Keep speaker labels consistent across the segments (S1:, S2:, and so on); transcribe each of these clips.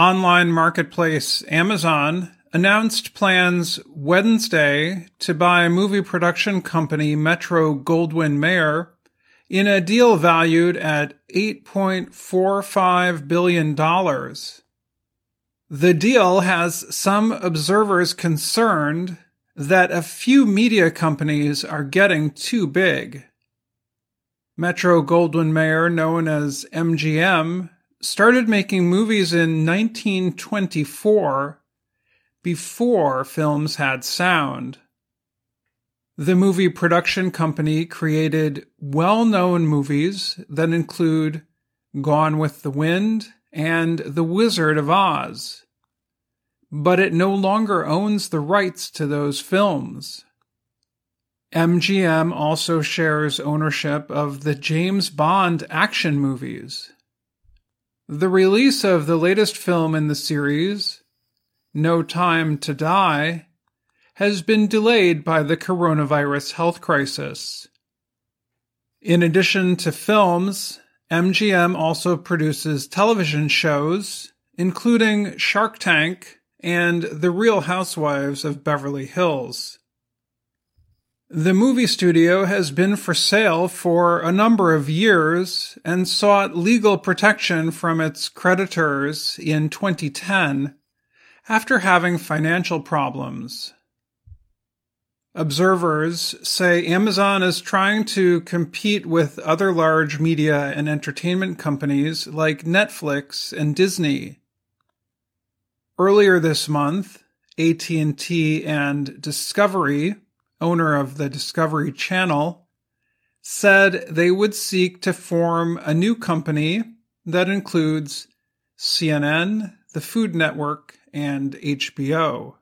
S1: online marketplace Amazon announced plans Wednesday to buy movie production company Metro Goldwyn Mayer in a deal valued at $8.45 billion. The deal has some observers concerned that a few media companies are getting too big. Metro Goldwyn Mayer, known as MGM, started making movies in 1924 before films had sound. The movie production company created well known movies that include Gone with the Wind and The Wizard of Oz. But it no longer owns the rights to those films. MGM also shares ownership of the James Bond action movies. The release of the latest film in the series, No Time to Die, has been delayed by the coronavirus health crisis. In addition to films, MGM also produces television shows, including Shark Tank and The Real Housewives of Beverly Hills. The movie studio has been for sale for a number of years and sought legal protection from its creditors in 2010 after having financial problems. Observers say Amazon is trying to compete with other large media and entertainment companies like Netflix and Disney. Earlier this month, AT&T and Discovery, owner of the Discovery Channel, said they would seek to form a new company that includes CNN, the Food Network, and HBO.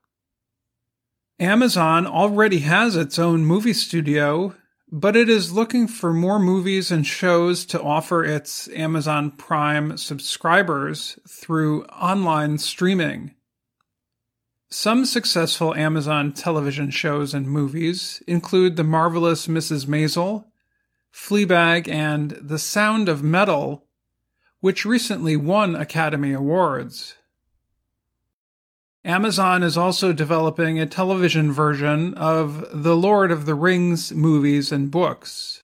S1: Amazon already has its own movie studio, but it is looking for more movies and shows to offer its Amazon Prime subscribers through online streaming. Some successful Amazon television shows and movies include The Marvelous Mrs. Maisel, Fleabag, and The Sound of Metal, which recently won Academy Awards. Amazon is also developing a television version of the Lord of the Rings movies and books.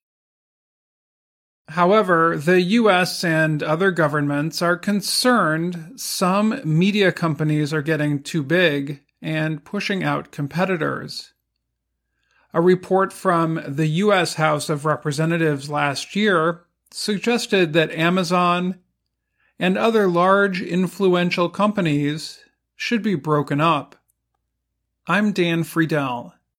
S1: However, the US and other governments are concerned some media companies are getting too big and pushing out competitors. A report from the US House of Representatives last year suggested that Amazon and other large influential companies should be broken up. I'm Dan Friedell.